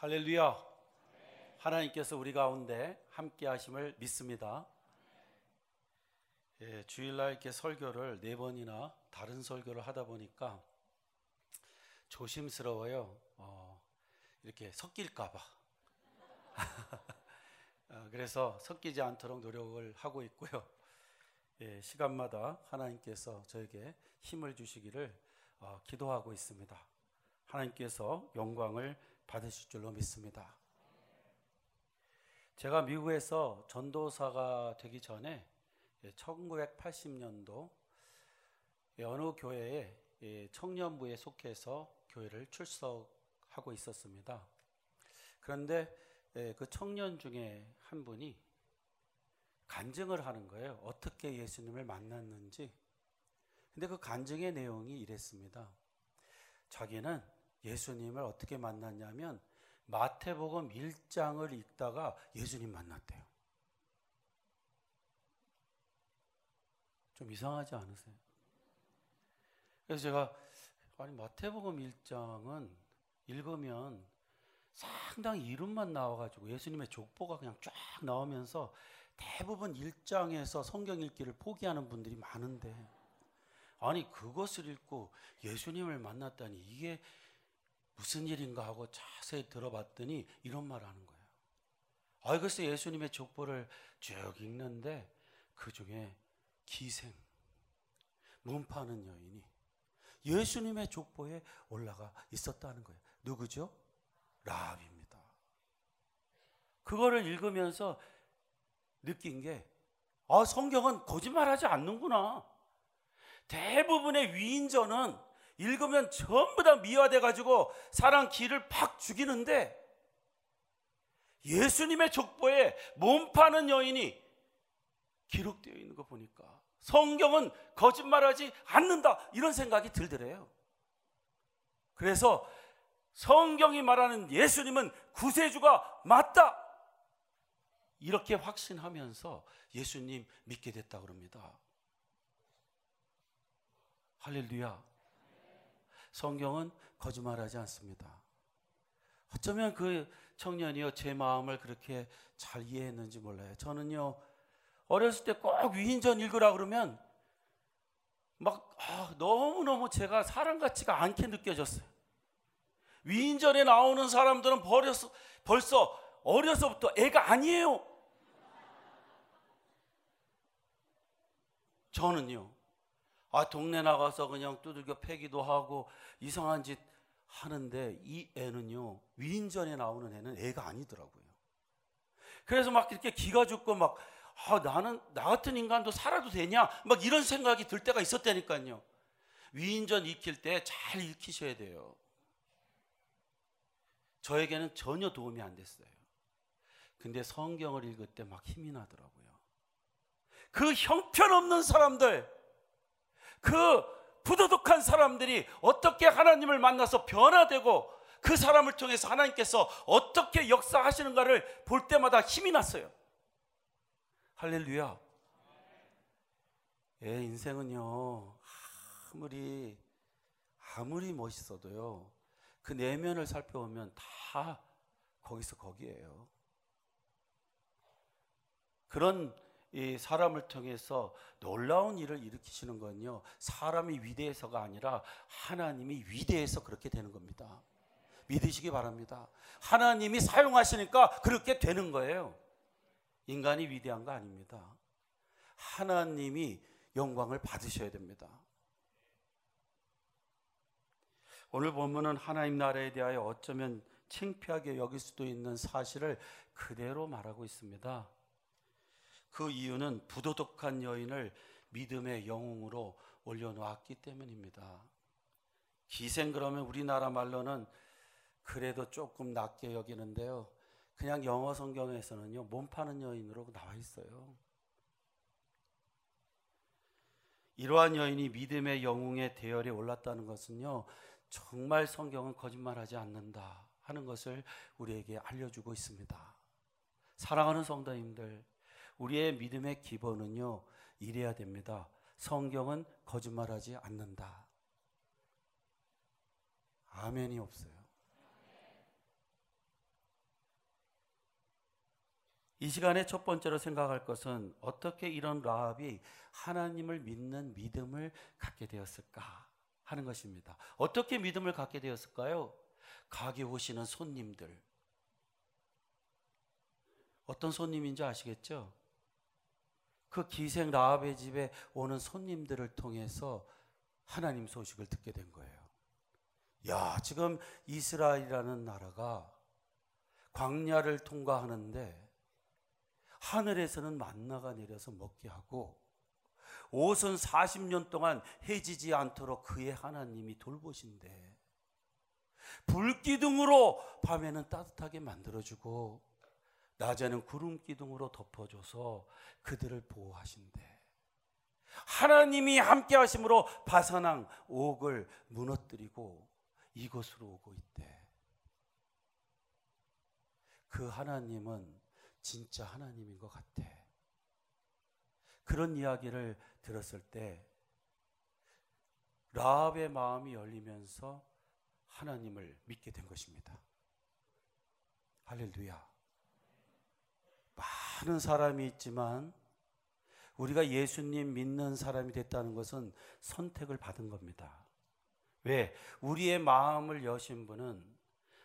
할렐루야. 하나님께서 우리 가운데 함께 하심을 믿습니다. 예, 주일날 이렇게 설교를 네 번이나 다른 설교를 하다 보니까 조심스러워요. 어, 이렇게 섞일까봐. 어, 그래서 섞이지 않도록 노력을 하고 있고요. 예, 시간마다 하나님께서 저에게 힘을 주시기를 어, 기도하고 있습니다. 하나님께서 영광을 받으실 줄로 믿습니다. 제가 미국에서 전도사가 되기 전에 1980년도 예, 어느 교회에 예, 청년부에 속해서 교회를 출석하고 있었습니다. 그런데 예, 그 청년 중에 한 분이 간증을 하는 거예요. 어떻게 예수님을 만났는지. 근데 그 간증의 내용이 이랬습니다. 자기는 예수님을 어떻게 만났냐면 마태복음 1장을 읽다가 예수님 만났대요. 좀 이상하지 않으세요? 그래서 제가 아니 마태복음 1장은 읽으면 상당히 이름만 나와가지고 예수님의 족보가 그냥 쫙 나오면서 대부분 1장에서 성경 읽기를 포기하는 분들이 많은데 아니 그것을 읽고 예수님을 만났다니 이게 무슨 일인가 하고 자세히 들어봤더니 이런 말 하는 거예요. 아, 글쎄 예수님의 족보를 쭉 읽는데 그 중에 기생, 문 파는 여인이 예수님의 족보에 올라가 있었다는 거예요. 누구죠? 라합입니다. 그거를 읽으면서 느낀 게, 아, 성경은 거짓말하지 않는구나. 대부분의 위인전은 읽으면 전부 다 미화돼 가지고 사람 길을 팍 죽이는데 예수님의 족보에 몸 파는 여인이 기록되어 있는 거 보니까 성경은 거짓말하지 않는다 이런 생각이 들더래요. 그래서 성경이 말하는 예수님은 구세주가 맞다. 이렇게 확신하면서 예수님 믿게 됐다 그럽니다. 할렐루야. 성경은 거짓말하지 않습니다. 어쩌면 그 청년이요 제 마음을 그렇게 잘 이해했는지 몰라요. 저는요 어렸을 때 꼭 위인전 읽으라 그러면 막 아, 너무 너무 제가 사람 같지가 않게 느껴졌어요. 위인전에 나오는 사람들은 벌써, 벌써 어려서부터 애가 아니에요. 저는요 아, 동네 나가서 그냥 두들겨 패기도 하고 이상한 짓 하는데 이 애는요, 위인전에 나오는 애는 애가 아니더라고요. 그래서 막 이렇게 기가 죽고 막, 아, 나는, 나 같은 인간도 살아도 되냐? 막 이런 생각이 들 때가 있었다니까요. 위인전 익힐 때 잘 익히셔야 돼요. 저에게는 전혀 도움이 안 됐어요. 근데 성경을 읽을 때 막 힘이 나더라고요. 그 형편없는 사람들, 그 부도덕한 사람들이 어떻게 하나님을 만나서 변화되고 그 사람을 통해서 하나님께서 어떻게 역사하시는가를 볼 때마다 힘이 났어요. 할렐루야. 예, 인생은요, 아무리, 아무리 멋있어도요, 그 내면을 살펴보면 다 거기서 거기에요. 그런 이 사람을 통해서 놀라운 일을 일으키시는 건요. 사람이 위대해서가 아니라 하나님이 위대해서 그렇게 되는 겁니다. 믿으시기 바랍니다. 하나님이 사용하시니까 그렇게 되는 거예요. 인간이 위대한 거 아닙니다. 하나님이 영광을 받으셔야 됩니다. 오늘 보면은 하나님 나라에 대하여 어쩌면 창피하게 여길 수도 있는 사실을 그대로 말하고 있습니다. 그 이유는 부도덕한 여인을 믿음의 영웅으로 올려놓았기 때문입니다. 기생 그러면 우리나라 말로는 그래도 조금 낮게 여기는데요. 그냥 영어 성경에서는요, 몸 파는 여인으로 나와 있어요. 이러한 여인이 믿음의 영웅의 대열에 올랐다는 것은요, 정말 성경은 거짓말하지 않는다 하는 것을 우리에게 알려주고 있습니다. 사랑하는 성도님들, 우리의 믿음의 기본은요, 이래야 됩니다. 성경은 거짓말하지 않는다. 아멘이 없어요. 이 시간에 첫 번째로 생각할 것은 어떻게 이런 라합이 하나님을 믿는 믿음을 갖게 되었을까 하는 것입니다. 어떻게 믿음을 갖게 되었을까요? 가게 오시는 손님들. 어떤 손님인지 아시겠죠? 그 기생 라합의 집에 오는 손님들을 통해서 하나님 소식을 듣게 된 거예요. 야, 지금 이스라엘이라는 나라가 광야를 통과하는데 하늘에서는 만나가 내려서 먹게 하고 옷은 40년 동안 해지지 않도록 그의 하나님이 돌보신대. 불기둥으로 밤에는 따뜻하게 만들어주고 낮에는 구름 기둥으로 덮어줘서 그들을 보호하신대. 하나님이 함께 하심으로 바사낭 옥을 무너뜨리고 이곳으로 오고 있대. 그 하나님은 진짜 하나님인 것 같아. 그런 이야기를 들었을 때 라합의 마음이 열리면서 하나님을 믿게 된 것입니다. 할렐루야. 많은 사람이 있지만 우리가 예수님 믿는 사람이 됐다는 것은 선택을 받은 겁니다. 왜? 우리의 마음을 여신 분은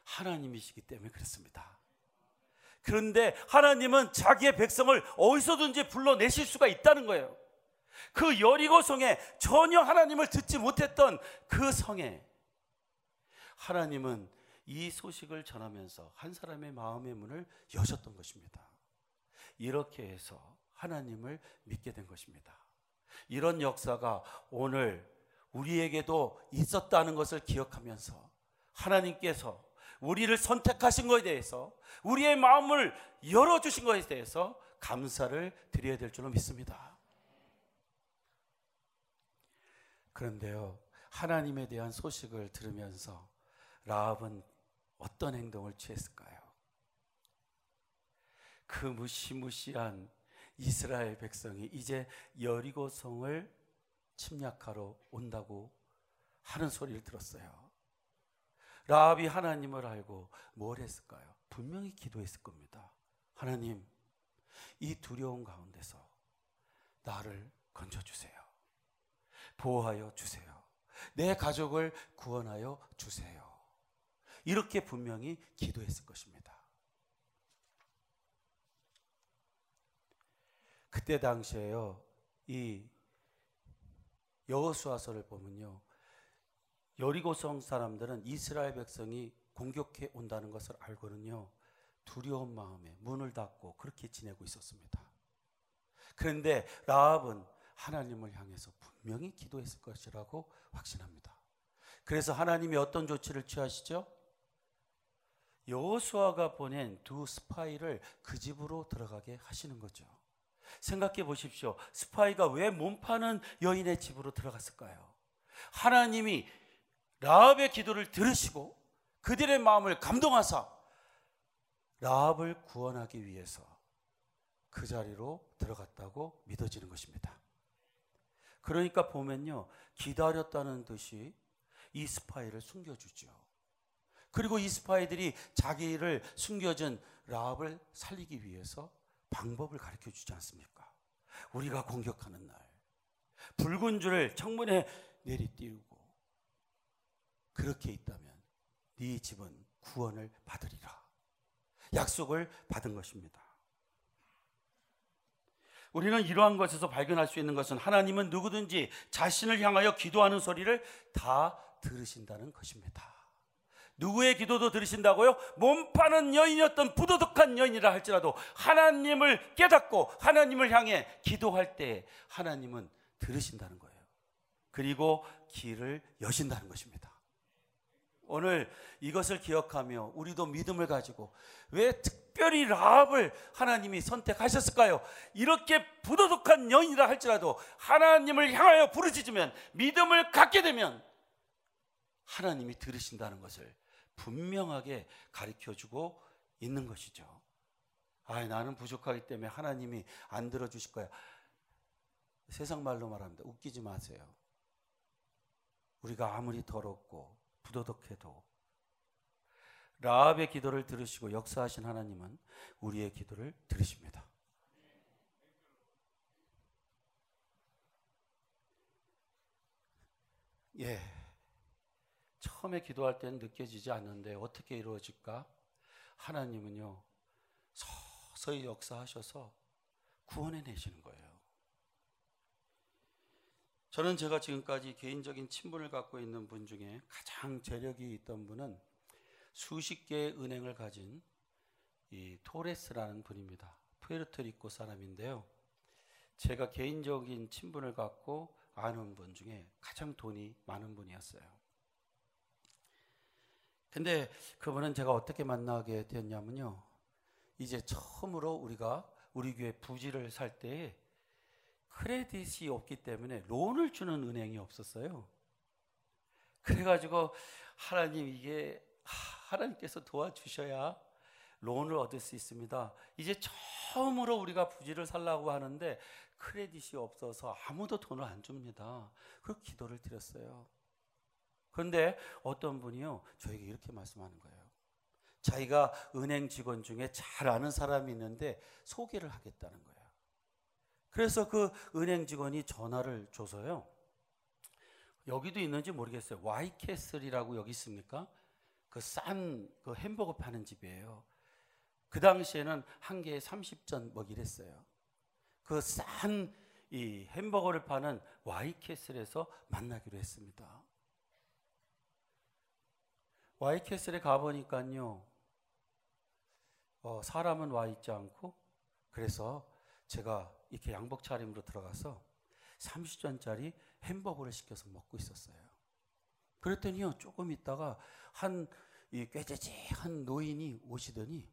하나님이시기 때문에 그렇습니다. 그런데 하나님은 자기의 백성을 어디서든지 불러내실 수가 있다는 거예요. 그 여리고 성에 전혀 하나님을 듣지 못했던 그 성에 하나님은 이 소식을 전하면서 한 사람의 마음의 문을 여셨던 것입니다. 이렇게 해서 하나님을 믿게 된 것입니다. 이런 역사가 오늘 우리에게도 있었다는 것을 기억하면서 하나님께서 우리를 선택하신 것에 대해서 우리의 마음을 열어주신 것에 대해서 감사를 드려야 될 줄로 믿습니다. 그런데요, 하나님에 대한 소식을 들으면서 라합은 어떤 행동을 취했을까요? 그 무시무시한 이스라엘 백성이 이제 여리고 성을 침략하러 온다고 하는 소리를 들었어요. 라합이 하나님을 알고 뭘 했을까요? 분명히 기도했을 겁니다. 하나님, 이 두려운 가운데서 나를 건져주세요. 보호하여 주세요. 내 가족을 구원하여 주세요. 이렇게 분명히 기도했을 것입니다. 그때 당시에요. 이 여호수아서를 보면요. 여리고성 사람들은 이스라엘 백성이 공격해 온다는 것을 알고는요. 두려운 마음에 문을 닫고 그렇게 지내고 있었습니다. 그런데 라합은 하나님을 향해서 분명히 기도했을 것이라고 확신합니다. 그래서 하나님이 어떤 조치를 취하시죠? 여호수아가 보낸 두 스파이를 그 집으로 들어가게 하시는 거죠. 생각해 보십시오. 스파이가 왜 몸파는 여인의 집으로 들어갔을까요? 하나님이 라합의 기도를 들으시고 그들의 마음을 감동하사 라합을 구원하기 위해서 그 자리로 들어갔다고 믿어지는 것입니다. 그러니까 보면요. 기다렸다는 듯이 이 스파이를 숨겨주죠. 그리고 이 스파이들이 자기를 숨겨준 라합을 살리기 위해서 방법을 가르쳐 주지 않습니까? 우리가 공격하는 날 붉은 줄을 창문에 내리띄우고 그렇게 있다면 네 집은 구원을 받으리라. 약속을 받은 것입니다. 우리는 이러한 것에서 발견할 수 있는 것은 하나님은 누구든지 자신을 향하여 기도하는 소리를 다 들으신다는 것입니다. 누구의 기도도 들으신다고요? 몸 파는 여인이었던 부도덕한 여인이라 할지라도 하나님을 깨닫고 하나님을 향해 기도할 때 하나님은 들으신다는 거예요. 그리고 길을 여신다는 것입니다. 오늘 이것을 기억하며 우리도 믿음을 가지고 왜 특별히 라합을 하나님이 선택하셨을까요? 이렇게 부도덕한 여인이라 할지라도 하나님을 향하여 부르짖으면 믿음을 갖게 되면 하나님이 들으신다는 것을 분명하게 가르쳐 주고 있는 것이죠. 아, 나는 부족하기 때문에 하나님이 안 들어 주실 거야. 세상 말로 말합니다. 웃기지 마세요. 우리가 아무리 더럽고 부도덕해도 라합의 기도를 들으시고 역사하신 하나님은 우리의 기도를 들으십니다. 예. 처음에 기도할 때는 느껴지지 않는데 어떻게 이루어질까? 하나님은요, 서서히 역사하셔서 구원해 내시는 거예요. 저는 제가 지금까지 개인적인 친분을 갖고 있는 분 중에 가장 재력이 있던 분은 수십 개의 은행을 가진 이 토레스라는 분입니다. 푸에르토리코 사람인데요. 제가 개인적인 친분을 갖고 아는 분 중에 가장 돈이 많은 분이었어요. 근데 그분은 제가 어떻게 만나게 되었냐면요. 이제 처음으로 우리가 우리 교회 부지를 살 때에 크레딧이 없기 때문에 론을 주는 은행이 없었어요. 그래가지고 하나님 이게 하나님께서 도와주셔야 론을 얻을 수 있습니다. 이제 처음으로 우리가 부지를 살라고 하는데 크레딧이 없어서 아무도 돈을 안 줍니다. 그 기도를 드렸어요. 그런데 어떤 분이요, 저에게 이렇게 말씀하는 거예요. 자기가 은행 직원 중에 잘 아는 사람이 있는데 소개를 하겠다는 거예요. 그래서 그 은행 직원이 전화를 줘서요. 여기도 있는지 모르겠어요. 와이캐슬이라고 여기 있습니까? 그 싼그 그 햄버거 파는 집이에요. 그 당시에는 한 개에 30전 먹이랬어요. 그 싼 이 햄버거를 파는 와이캐슬에서 만나기로 했습니다. 와이캐슬에 가보니까요, 어, 사람은 와 있지 않고, 그래서 제가 이렇게 양복 차림으로 들어가서 30전짜리 햄버거를 시켜서 먹고 있었어요. 그랬더니요, 조금 있다가 한 꾀재재한 노인이 오시더니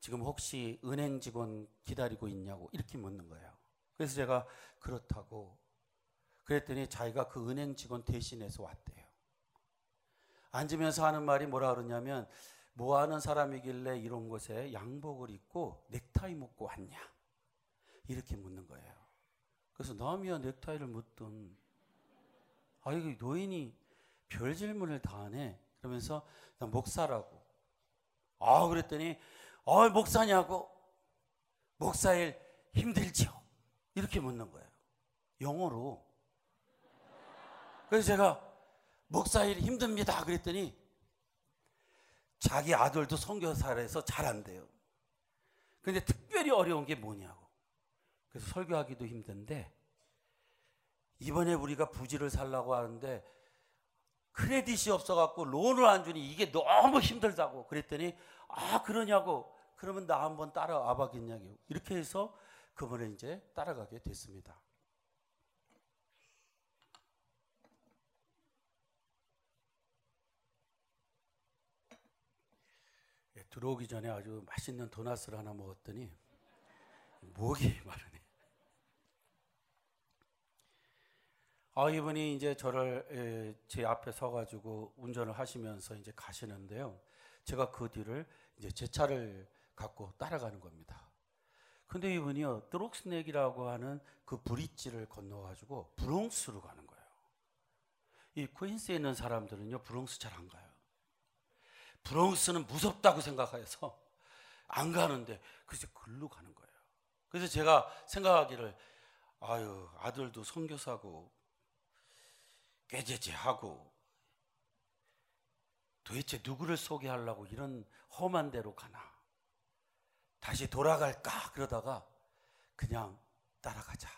지금 혹시 은행 직원 기다리고 있냐고 이렇게 묻는 거예요. 그래서 제가 그렇다고 그랬더니 자기가 그 은행 직원 대신해서 왔대요. 앉으면서 하는 말이 뭐라 그러냐면 뭐 하는 사람이길래 이런 곳에 양복을 입고 넥타이 묶고 왔냐? 이렇게 묻는 거예요. 그래서 남이야 넥타이를 묻든 아 이거 노인이 별 질문을 다 하네. 그러면서 나 목사라고. 아 그랬더니 어 목사냐고 목사일 힘들지요. 이렇게 묻는 거예요. 영어로. 그래서 제가 목사일 힘듭니다. 그랬더니 자기 아들도 선교사라서 잘한대요. 근데 특별히 어려운 게 뭐냐고. 그래서 설교하기도 힘든데 이번에 우리가 부지를 살라고 하는데 크레딧이 없어갖고 론을 안 주니 이게 너무 힘들다고 그랬더니 아 그러냐고 그러면 나 한번 따라와 봐겠냐고 이렇게 해서 그분을 이제 따라가게 됐습니다. 들어오기 전에 아주 맛있는 도넛을 하나 먹었더니 목이 마르네. 아, 이분이 이제 저를 제 앞에 서가지고 운전을 하시면서 이제 가시는데요. 제가 그 뒤를 이제 제 차를 갖고 따라가는 겁니다. 근데 이분이요, 드록스넥이라고 하는 그 브릿지를 건너가지고 브롱스로 가는 거예요. 이 퀸스에 있는 사람들은요, 브롱스 잘 안 가요. 브롱스는 무섭다고 생각해서 안 가는데, 그래서 글로 가는 거예요. 그래서 제가 생각하기를, 아유, 아들도 선교사고, 꾀죄죄하고 도대체 누구를 소개하려고 이런 험한 데로 가나? 다시 돌아갈까? 그러다가 그냥 따라가자.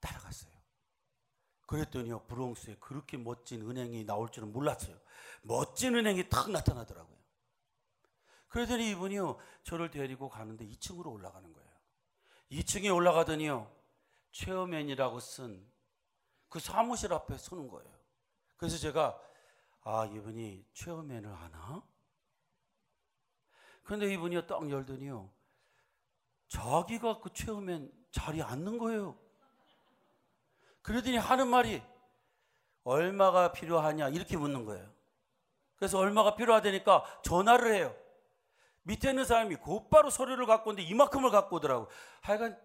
따라갔어요 그랬더니요 브롱스에 그렇게 멋진 은행이 나올 줄은 몰랐어요 멋진 은행이 탁 나타나더라고요 그러더니 이분이요 저를 데리고 가는데 2층으로 올라가는 거예요 2층에 올라가더니요 최어맨이라고 쓴 그 사무실 앞에 서는 거예요. 그래서 제가 아 이분이 체험맨을 하나? 근데 이분이 딱 열더니요. 자기가 그 체험맨 자리에 앉는 거예요. 그러더니 하는 말이 얼마가 필요하냐 이렇게 묻는 거예요. 그래서 얼마가 필요하다니까 전화를 해요. 밑에 있는 사람이 곧바로 서류를 갖고 오는데 이만큼을 갖고 오더라고. 하여간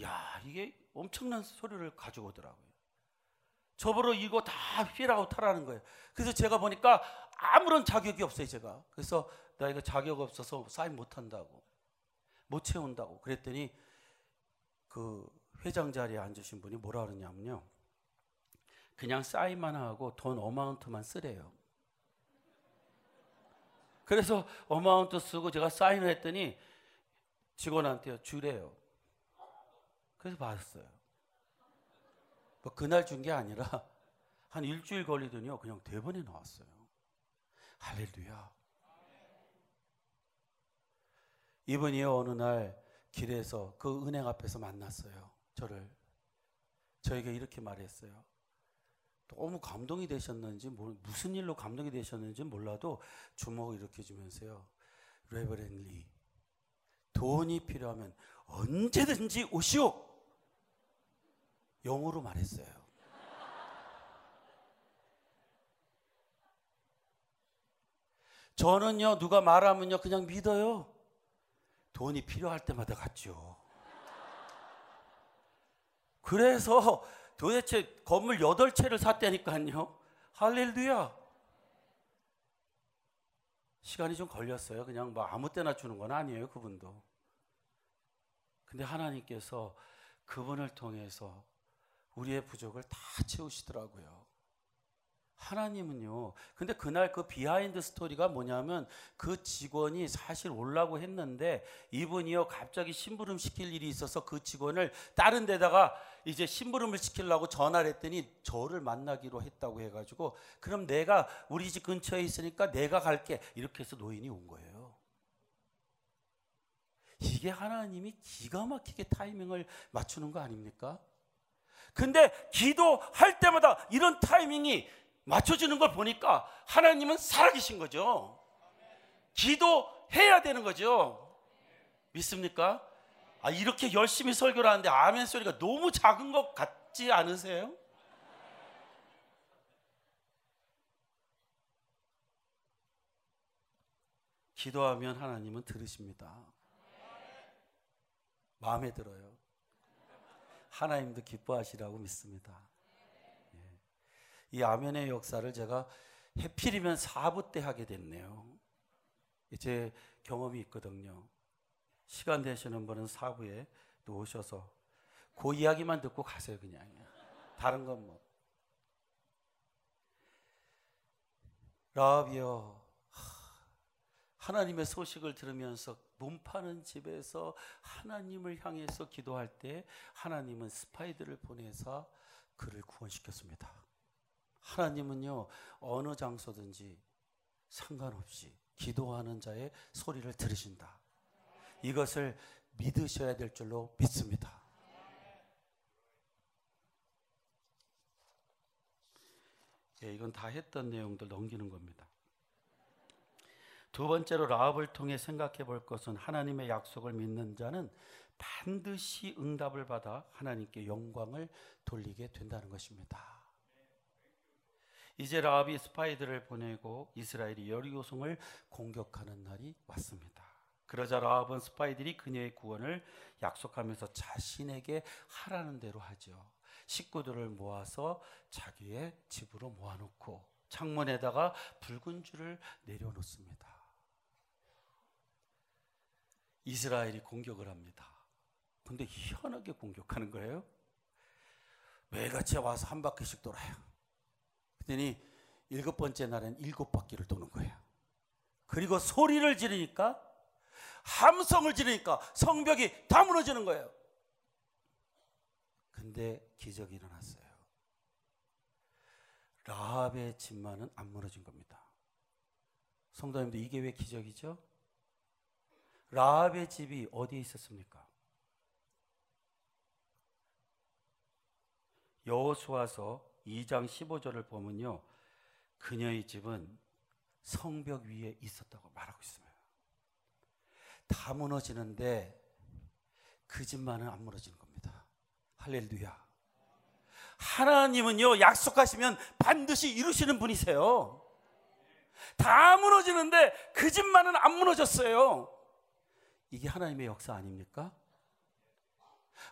야 이게 엄청난 서류를 가지고 오더라고요. 저보러 이거 다 휠아웃 하라는 거예요. 그래서 제가 보니까 아무런 자격이 없어요, 제가. 그래서 나 이거 자격 없어서 사인 못 한다고. 못 채운다고. 그랬더니 그 회장 자리에 앉으신 분이 뭐라 그러냐면요. 그냥 사인만 하고 돈 어마운트만 쓰래요. 그래서 어마운트 쓰고 제가 사인을 했더니 직원한테 주래요. 그래서 받았어요. 뭐 그날 준 게 아니라 한 일주일 걸리더니요. 그냥 대본에 나왔어요. 할렐루야. 이분이 어느 날 길에서 그 은행 앞에서 만났어요. 저를. 저에게 이렇게 말했어요. 너무 감동이 되셨는지 무슨 일로 감동이 되셨는지 몰라도 주먹을 이렇게 주면서요. 레버렌 리 돈이 필요하면 언제든지 오시오. 영어로 말했어요. 저는요, 누가 말하면요, 그냥 믿어요. 돈이 필요할 때마다 갔죠. 그래서 도대체 건물 8채를 샀다니까요. 할렐루야. 시간이 좀 걸렸어요. 그냥 뭐 아무 때나 주는 건 아니에요, 그분도. 근데 하나님께서 그분을 통해서 우리의 부족을 다 채우시더라고요. 하나님은요. 근데 그날 그 behind story가 뭐냐면 그 직원이 사실 올라고 했는데 이분이요 갑자기 심부름 시킬 일이 있어서 그 직원을 다른 데다가 이제 심부름을 시키려고 전화를 했더니 저를 만나기로 했다고 해가지고 그럼 내가 우리 집 근처에 있으니까 내가 갈게 이렇게 해서 노인이 온 거예요. 이게 하나님이 기가 막히게 타이밍을 맞추는 거 아닙니까? 근데 기도할 때마다 이런 타이밍이 맞춰주는 걸 보니까 하나님은 살아계신 거죠. 기도해야 되는 거죠. 믿습니까? 아, 이렇게 열심히 설교를 하는데 아멘 소리가 너무 작은 것 같지 않으세요? 기도하면 하나님은 들으십니다. 마음에 들어요. 하나님도 기뻐하시라고 믿습니다. 예. 이 아멘의 역사를 제가 해필이면 사부 때 하게 됐네요. 제 경험이 있거든요. 시간 되시는 분은 사부에 또 오셔서 그 이야기만 듣고 가세요, 그냥. 다른 건 뭐. 라비여 하나님의 소식을 들으면서 몸 파는 집에서 하나님을 향해서 기도할 때 하나님은 스파이들을 보내서 그를 구원시켰습니다. 하나님은요, 어느 장소든지 상관없이 기도하는 자의 소리를 들으신다. 이것을 믿으셔야 될 줄로 믿습니다. 예, 이건 다 했던 내용들 넘기는 겁니다. 두 번째로 라합을 통해 생각해 볼 것은 하나님의 약속을 믿는 자는 반드시 응답을 받아 하나님께 영광을 돌리게 된다는 것입니다. 이제 라합이 스파이들을 보내고 이스라엘이 여리고성을 공격하는 날이 왔습니다. 그러자 라합은 스파이들이 그녀의 구원을 약속하면서 자신에게 하라는 대로 하죠. 식구들을 모아서 자기의 집으로 모아놓고 창문에다가 붉은 줄을 내려놓습니다. 이스라엘이 공격을 합니다. 근데 희한하게 공격하는 거예요. 매일같이 와서 한 바퀴씩 돌아요. 그랬더니 일곱 번째 날엔 일곱 바퀴를 도는 거예요. 그리고 소리를 지르니까 함성을 지르니까 성벽이 다 무너지는 거예요. 근데 기적이 일어났어요. 라합의 집만은 안 무너진 겁니다. 성도님들 이게 왜 기적이죠? 라합의 집이 어디에 있었습니까? 여호수아서 2장 15절을 보면요. 그녀의 집은 성벽 위에 있었다고 말하고 있습니다. 다 무너지는데 그 집만은 안 무너지는 겁니다. 할렐루야. 하나님은요, 약속하시면 반드시 이루시는 분이세요. 다 무너지는데 그 집만은 안 무너졌어요. 이게 하나님의 역사 아닙니까?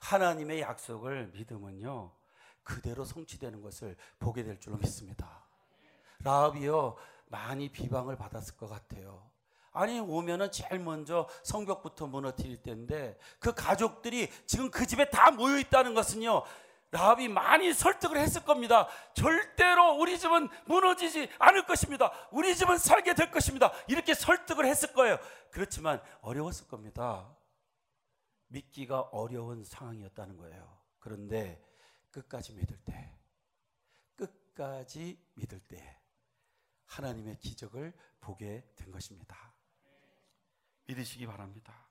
하나님의 약속을 믿으면요. 그대로 성취되는 것을 보게 될 줄로 믿습니다. 라합이요 많이 비방을 받았을 것 같아요. 아니 오면은 제일 먼저 성벽부터 무너뜨릴 때인데 그 가족들이 지금 그 집에 다 모여 있다는 것은요 라합이 많이 설득을 했을 겁니다. 절대로 우리 집은 무너지지 않을 것입니다. 우리 집은 살게 될 것입니다. 이렇게 설득을 했을 거예요. 그렇지만 어려웠을 겁니다. 믿기가 어려운 상황이었다는 거예요. 그런데 끝까지 믿을 때, 끝까지 믿을 때 하나님의 기적을 보게 된 것입니다. 믿으시기 바랍니다.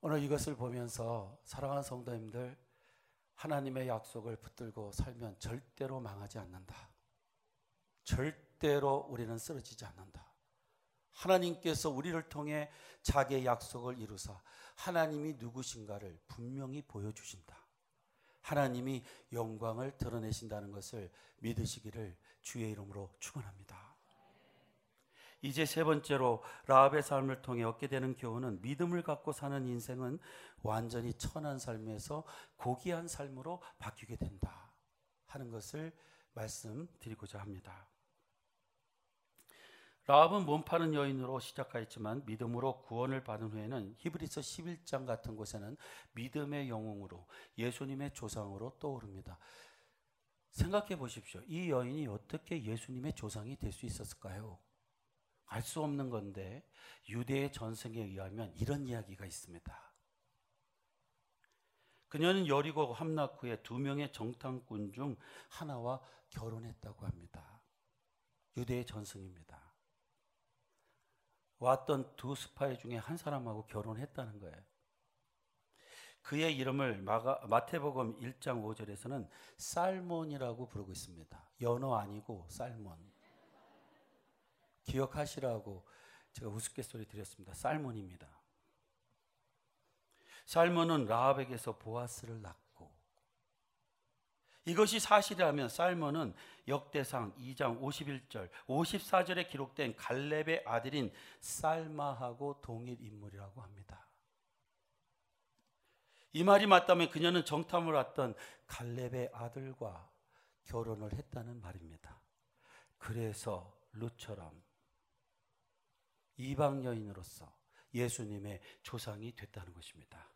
오늘 이것을 보면서 사랑하는 성도님들 하나님의 약속을 붙들고 살면 절대로 망하지 않는다. 절대로 우리는 쓰러지지 않는다. 하나님께서 우리를 통해 자기의 약속을 이루사 하나님이 누구신가를 분명히 보여주신다. 하나님이 영광을 드러내신다는 것을 믿으시기를 주의 이름으로 축원합니다. 이제 세 번째로 라합의 삶을 통해 얻게 되는 교훈은 믿음을 갖고 사는 인생은 완전히 천한 삶에서 고귀한 삶으로 바뀌게 된다 하는 것을 말씀드리고자 합니다. 라합은 몸 파는 여인으로 시작하였지만 믿음으로 구원을 받은 후에는 히브리서 11장 같은 곳에는 믿음의 영웅으로 예수님의 조상으로 떠오릅니다. 생각해 보십시오. 이 여인이 어떻게 예수님의 조상이 될 수 있었을까요? 알 수 없는 건데 유대의 전승에 의하면 이런 이야기가 있습니다. 그녀는 여리고 함락 후에 두 명의 정탐꾼 중 하나와 결혼했다고 합니다. 유대의 전승입니다. 왔던 두 스파이 중에 한 사람하고 결혼했다는 거예요. 그의 이름을 마가, 마태복음 1장 5절에서는 살몬이라고 부르고 있습니다. 연어 아니고 살몬. 기억하시라고 제가 우스갯소리 드렸습니다. 살몬입니다. 살몬은 라합에게서 보아스를 낳고 이것이 사실이라면 살몬은 역대상 2장 51절, 54절에 기록된 갈렙의 아들인 살마하고 동일 인물이라고 합니다. 이 말이 맞다면 그녀는 정탐을 왔던 갈렙의 아들과 결혼을 했다는 말입니다. 그래서 루처럼 이방 여인으로서 예수님의 조상이 됐다는 것입니다.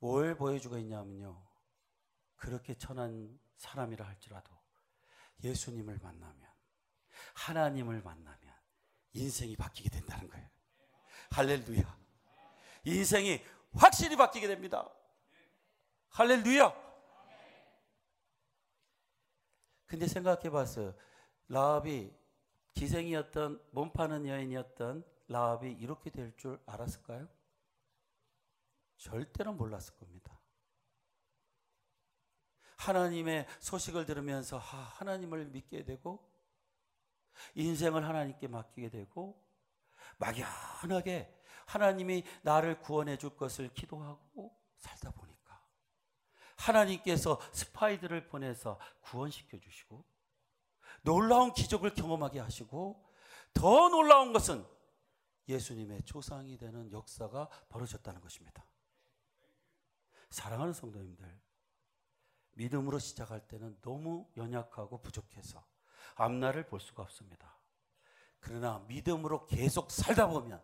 뭘 보여주고 있냐면요. 그렇게 천한 사람이라 할지라도 예수님을 만나면 하나님을 만나면 인생이 바뀌게 된다는 거예요. 할렐루야. 인생이 확실히 바뀌게 됩니다. 할렐루야. 근데 생각해 봤어요. 라합이 기생이었던 몸 파는 여인이었던 라합이 이렇게 될 줄 알았을까요? 절대로 몰랐을 겁니다. 하나님의 소식을 들으면서 하나님을 믿게 되고 인생을 하나님께 맡기게 되고 막연하게 하나님이 나를 구원해 줄 것을 기도하고 살다 보니까 하나님께서 스파이들을 보내서 구원시켜 주시고 놀라운 기적을 경험하게 하시고 더 놀라운 것은 예수님의 조상이 되는 역사가 벌어졌다는 것입니다. 사랑하는 성도님들, 믿음으로 시작할 때는 너무 연약하고 부족해서 앞날을 볼 수가 없습니다. 그러나 믿음으로 계속 살다 보면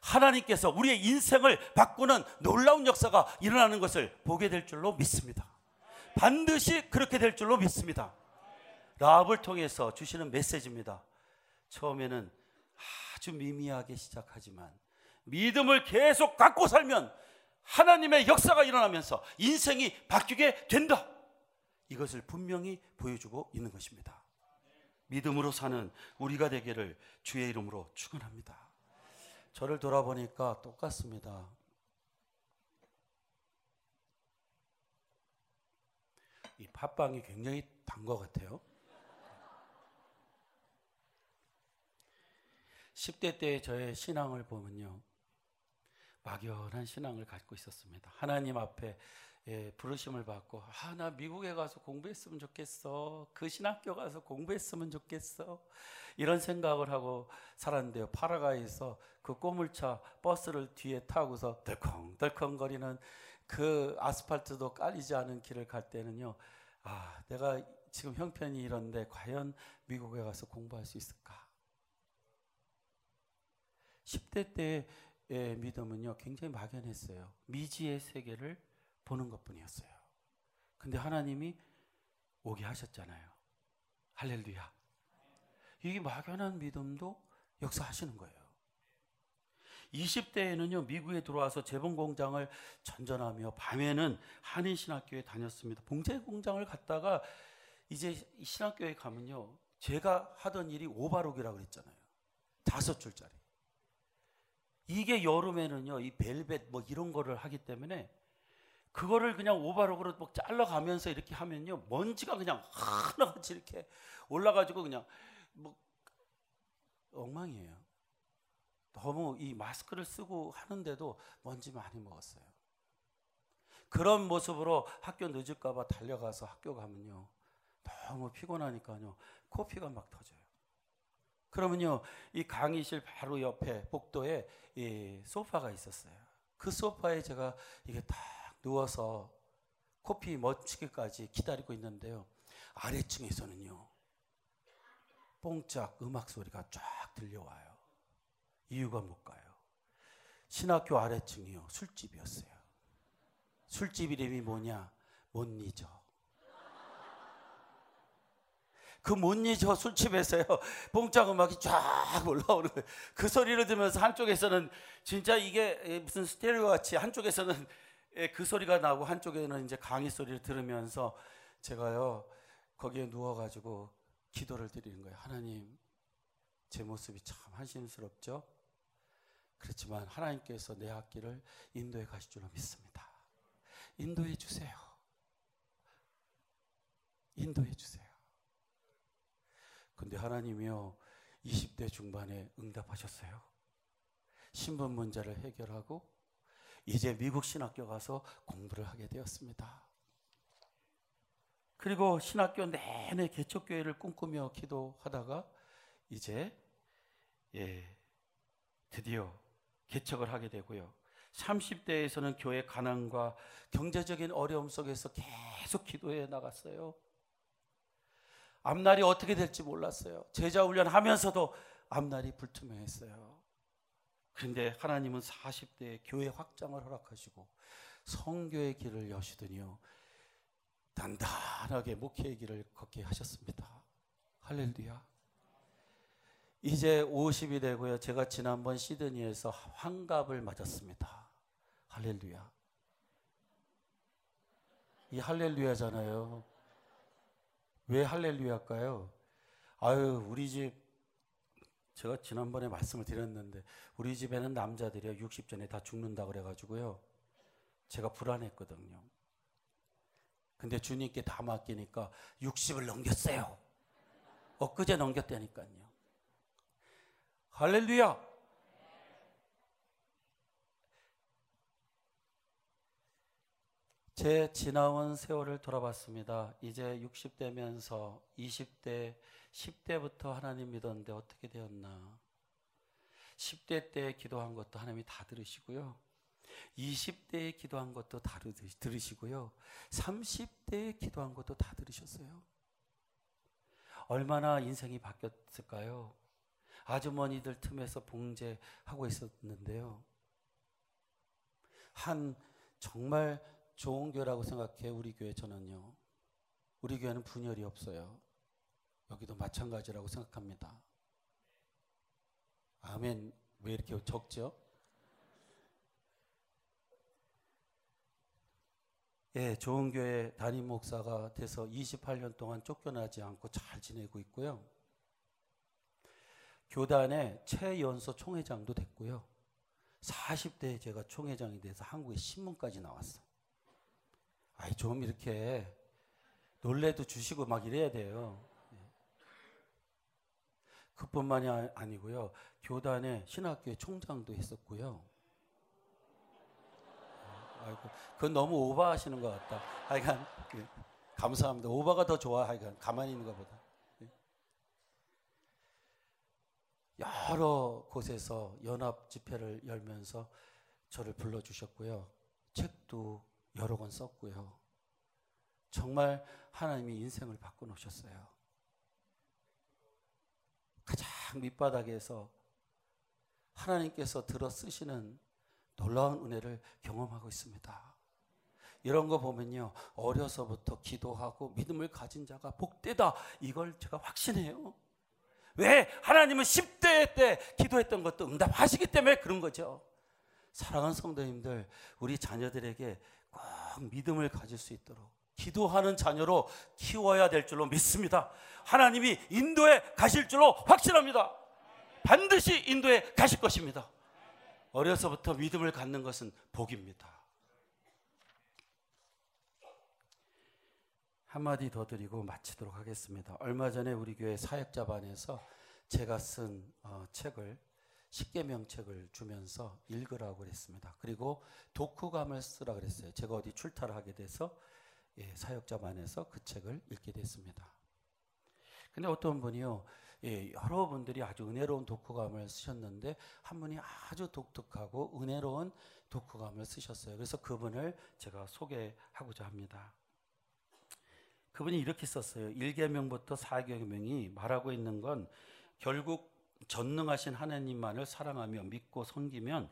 하나님께서 우리의 인생을 바꾸는 놀라운 역사가 일어나는 것을 보게 될 줄로 믿습니다. 반드시 그렇게 될 줄로 믿습니다. 라합을 통해서 주시는 메시지입니다. 처음에는 아주 미미하게 시작하지만 믿음을 계속 갖고 살면 하나님의 역사가 일어나면서 인생이 바뀌게 된다. 이것을 분명히 보여주고 있는 것입니다. 믿음으로 사는 우리가 되기를 주의 이름으로 축원합니다. 저를 돌아보니까 똑같습니다. 이 팥빵이 굉장히 단 것 같아요. 10대 때 저의 신앙을 보면요. 막연한 신앙을 갖고 있었습니다. 하나님 앞에 예, 부르심을 받고 아 나 미국에 가서 공부했으면 좋겠어. 그 신학교 가서 공부했으면 좋겠어. 이런 생각을 하고 살았는데요. 파라가이에서 그 꼬물차 버스를 뒤에 타고서 덜컹덜컹거리는 그 아스팔트도 깔리지 않은 길을 갈 때는요. 아 내가 지금 형편이 이런데 과연 미국에 가서 공부할 수 있을까? 10대 때 의 믿음은요 굉장히 막연했어요 미지의 세계를 보는 것 뿐이었어요. 근데 하나님이 오게 하셨잖아요. 할렐루야. 이게 막연한 믿음도 역사하시는 거예요. 20대에는요, 미국에 들어와서 재봉 공장을 전전하며 밤에는 한인신학교에 다녔습니다. 봉제 공장을 갔다가 이제 신학교에 가면요, 제가 하던 일이 오바록이라고 그랬잖아요. 다섯 줄짜리. 이게 여름에는요, 이 벨벳 뭐 이런 거를 하기 때문에 그거를 그냥 오바록으로 막 잘라가면서 이렇게 하면요 먼지가 그냥 하나같이 이렇게 올라가지고 그냥 뭐 엉망이에요. 너무 이 마스크를 쓰고 하는데도 먼지 많이 먹었어요. 그런 모습으로 학교 늦을까봐 달려가서 학교 가면요 너무 피곤하니까요 코피가 막 터져요. 그러면요 이 강의실 바로 옆에 복도에 이 소파가 있었어요. 그 소파에 제가 이게 다 누워서 코피 멈추기까지 기다리고 있는데요. 아래층에서는요. 뽕짝 음악 소리가 쫙 들려와요. 이유가 뭘까요? 신학교 아래층이요. 술집이었어요. 술집 이름이 뭐냐? 못 잊어. 그못 잊어 술집에서요. 뽕짝 음악이 쫙 올라오는 거예요. 그 소리를 들으면서 한쪽에서는 진짜 이게 무슨 스테레오 같이 한쪽에서는 예, 그 소리가 나고 한쪽에는 이제 강의 소리를 들으면서 제가요 거기에 누워가지고 기도를 드리는 거예요. 하나님, 제 모습이 참 한심스럽죠. 그렇지만 하나님께서 내 학기를 인도에 가실 줄로 믿습니다. 인도해 주세요. 인도해 주세요. 근데 하나님이요 20대 중반에 응답하셨어요. 신분 문제를 해결하고 이제 미국 신학교 가서 공부를 하게 되었습니다. 그리고 신학교 내내 개척교회를 꿈꾸며 기도하다가 이제 예, 드디어 개척을 하게 되고요. 30대에서는 교회 가난과 경제적인 어려움 속에서 계속 기도해 나갔어요. 앞날이 어떻게 될지 몰랐어요. 제자 훈련하면서도 앞날이 불투명했어요. 그런데 하나님은 40대에 교회 확장을 허락하시고 성교의 길을 여시더니요. 단단하게 목회의 길을 걷게 하셨습니다. 할렐루야. 이제 50이 되고요. 제가 지난번 시드니에서 환갑을 맞았습니다. 할렐루야. 이 할렐루야잖아요. 왜 할렐루야일까요? 아유, 우리 집 제가 지난번에 말씀을 드렸는데 우리 집에는 남자들이 60전에 다 죽는다 그래가지고요. 제가 불안했거든요. 근데 주님께 다 맡기니까 60을 넘겼어요. 엊그제 넘겼다니까요. 할렐루야! 제 지나온 세월을 돌아봤습니다. 이제 60대면서 20대 10대부터 하나님 믿었는데 어떻게 되었나? 10대 때 기도한 것도 하나님이 다 들으시고요. 20대에 기도한 것도 다 들으시고요. 30대에 기도한 것도 다 들으셨어요. 얼마나 인생이 바뀌었을까요? 아주머니들 틈에서 봉제하고 있었는데요. 한 정말 좋은 교라고 생각해 우리 교회 저는요. 우리 교회는 분열이 없어요. 여기도 마찬가지라고 생각합니다. 아멘. 왜 이렇게 적죠? 예, 좋은 교회 담임 목사가 돼서 28년 동안 쫓겨나지 않고 잘 지내고 있고요. 교단의 최연소 총회장도 됐고요. 40대에 제가 총회장이 돼서 한국에 신문까지 나왔어. 아이, 좀 이렇게 놀래도 주시고 막 이래야 돼요. 그뿐만이 아, 아니고요. 교단의 신학교의 총장도 했었고요. 아이고, 그건 너무 오버하시는 것 같다. 하여간 예, 감사합니다. 오버가 더 좋아. 하여간 가만히 있는 것보다. 예. 여러 곳에서 연합 집회를 열면서 저를 불러주셨고요. 책도 여러 권 썼고요. 정말 하나님이 인생을 바꿔놓으셨어요. 가장 밑바닥에서 하나님께서 들어 쓰시는 놀라운 은혜를 경험하고 있습니다. 이런 거 보면요. 어려서부터 기도하고 믿음을 가진 자가 복되다. 이걸 제가 확신해요. 왜? 하나님은 10대 때 기도했던 것도 응답하시기 때문에 그런 거죠. 사랑하는 성도님들, 우리 자녀들에게 꼭 믿음을 가질 수 있도록 기도하는 자녀로 키워야 될 줄로 믿습니다. 하나님이 인도에 가실 줄로 확신합니다. 반드시 인도에 가실 것입니다. 어려서부터 믿음을 갖는 것은 복입니다. 한마디 더 드리고 마치도록 하겠습니다. 얼마 전에 우리 교회 사역자반에서 제가 쓴 어, 책을 십계명 책을 주면서 읽으라고 그랬습니다. 그리고 독후감을 쓰라 그랬어요. 제가 어디 출타를 하게 돼서 예, 사역자반에서 그 책을 읽게 됐습니다. 근데 어떤 분이요, 예, 여러분들이 아주 은혜로운 독후감을 쓰셨는데 한 분이 아주 독특하고 은혜로운 독후감을 쓰셨어요. 그래서 그분을 제가 소개하고자 합니다. 그분이 이렇게 썼어요. 1계명부터 4계명이 말하고 있는 건 결국 전능하신 하나님만을 사랑하며 믿고 섬기면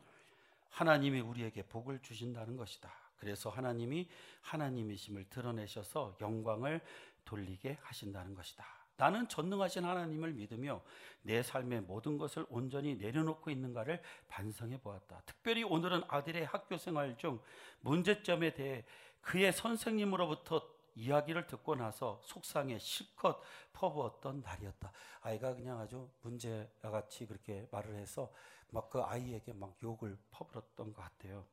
하나님이 우리에게 복을 주신다는 것이다. 그래서 하나님이 하나님이심을 드러내셔서 영광을 돌리게 하신다는 것이다. 나는 전능하신 하나님을 믿으며 내 삶의 모든 것을 온전히 내려놓고 있는가를 반성해 보았다. 특별히 오늘은 아들의 학교 생활 중 문제점에 대해 그의 선생님으로부터 이야기를 듣고 나서 속상해 실컷 퍼부었던 날이었다. 아이가 그냥 아주 문제와 같이 그렇게 말을 해서 막 그 아이에게 막 욕을 퍼부었던 것 같아요.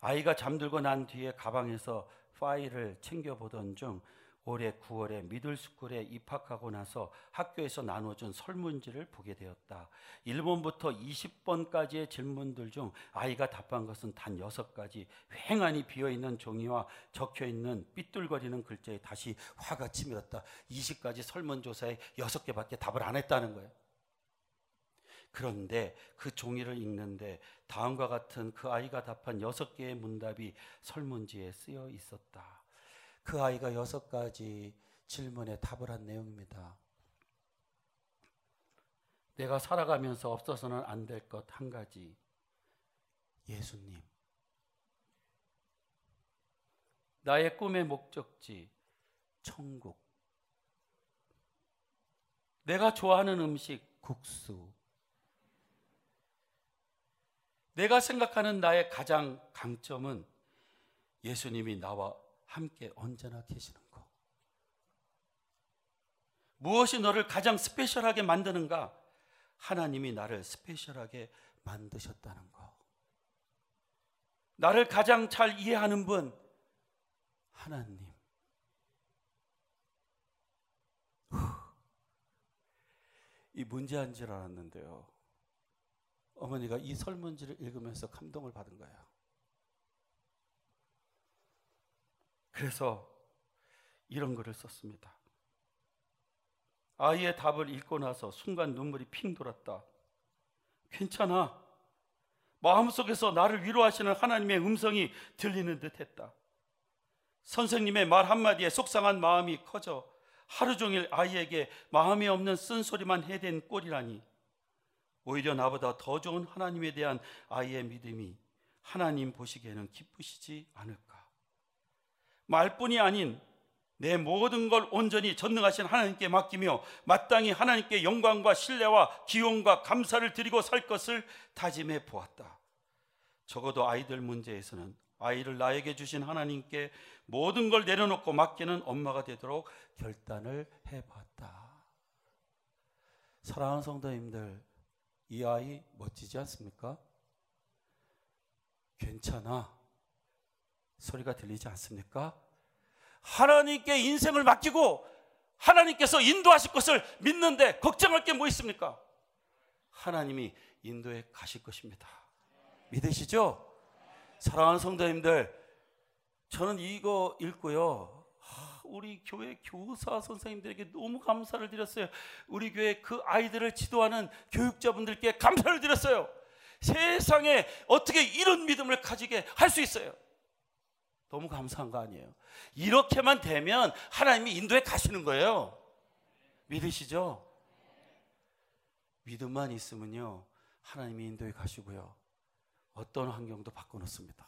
아이가 잠들고 난 뒤에 가방에서 파일을 챙겨보던 중 올해 9월에 미들스쿨에 입학하고 나서 학교에서 나눠준 설문지를 보게 되었다. 1번부터 20번까지의 질문들 중 아이가 답한 것은 단 6가지. 횡하니 비어있는 종이와 적혀있는 삐뚤거리는 글자에 다시 화가 치밀었다. 20가지 설문조사에 6개밖에 답을 안 했다는 거예요. 그런데 그 종이를 읽는데 다음과 같은 그 아이가 답한 여섯 개의 문답이 설문지에 쓰여 있었다. 그 아이가 여섯 가지 질문에 답을 한 내용입니다. 내가 살아가면서 없어서는 안 될 것 한 가지. 예수님. 나의 꿈의 목적지, 천국. 내가 좋아하는 음식, 국수. 내가 생각하는 나의 가장 강점은 예수님이 나와 함께 언제나 계시는 것. 무엇이 너를 가장 스페셜하게 만드는가? 하나님이 나를 스페셜하게 만드셨다는 것. 나를 가장 잘 이해하는 분, 하나님. 이 문제한 줄 알았는데요. 어머니가 이 설문지를 읽으면서 감동을 받은 거예요. 그래서 이런 글을 썼습니다. 아이의 답을 읽고 나서 순간 눈물이 핑 돌았다. 괜찮아. 마음속에서 나를 위로하시는 하나님의 음성이 들리는 듯 했다. 선생님의 말 한마디에 속상한 마음이 커져 하루 종일 아이에게 마음이 없는 쓴소리만 해댄 꼴이라니. 오히려 나보다 더 좋은 하나님에 대한 아이의 믿음이 하나님 보시기에는 기쁘시지 않을까. 말뿐이 아닌 내 모든 걸 온전히 전능하신 하나님께 맡기며 마땅히 하나님께 영광과 신뢰와 기용과 감사를 드리고 살 것을 다짐해 보았다. 적어도 아이들 문제에서는 아이를 나에게 주신 하나님께 모든 걸 내려놓고 맡기는 엄마가 되도록 결단을 해봤다. 사랑하는 성도님들, 이 아이 멋지지 않습니까? 괜찮아. 소리가 들리지 않습니까? 하나님께 인생을 맡기고 하나님께서 인도하실 것을 믿는데 걱정할 게 뭐 있습니까? 하나님이 인도에 가실 것입니다. 믿으시죠? 사랑하는 성도님들, 저는 이거 읽고요. 아, 우리 교회 교사 선생님들에게 너무 감사를 드렸어요. 우리 교회 그 아이들을 지도하는 교육자분들께 감사를 드렸어요. 세상에 어떻게 이런 믿음을 가지게 할 수 있어요? 너무 감사한 거 아니에요? 이렇게만 되면 하나님이 인도에 가시는 거예요. 믿으시죠? 믿음만 있으면요. 하나님이 인도에 가시고요. 어떤 환경도 바꿔놓습니다.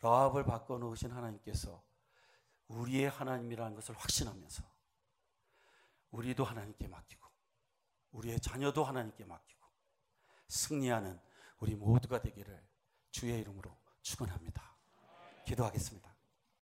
라합을 바꿔놓으신 하나님께서 우리의 하나님이라는 것을 확신하면서 우리도 하나님께 맡기고 우리의 자녀도 하나님께 맡기고 승리하는 우리 모두가 되기를 주의 이름으로 축원합니다. 기도하겠습니다.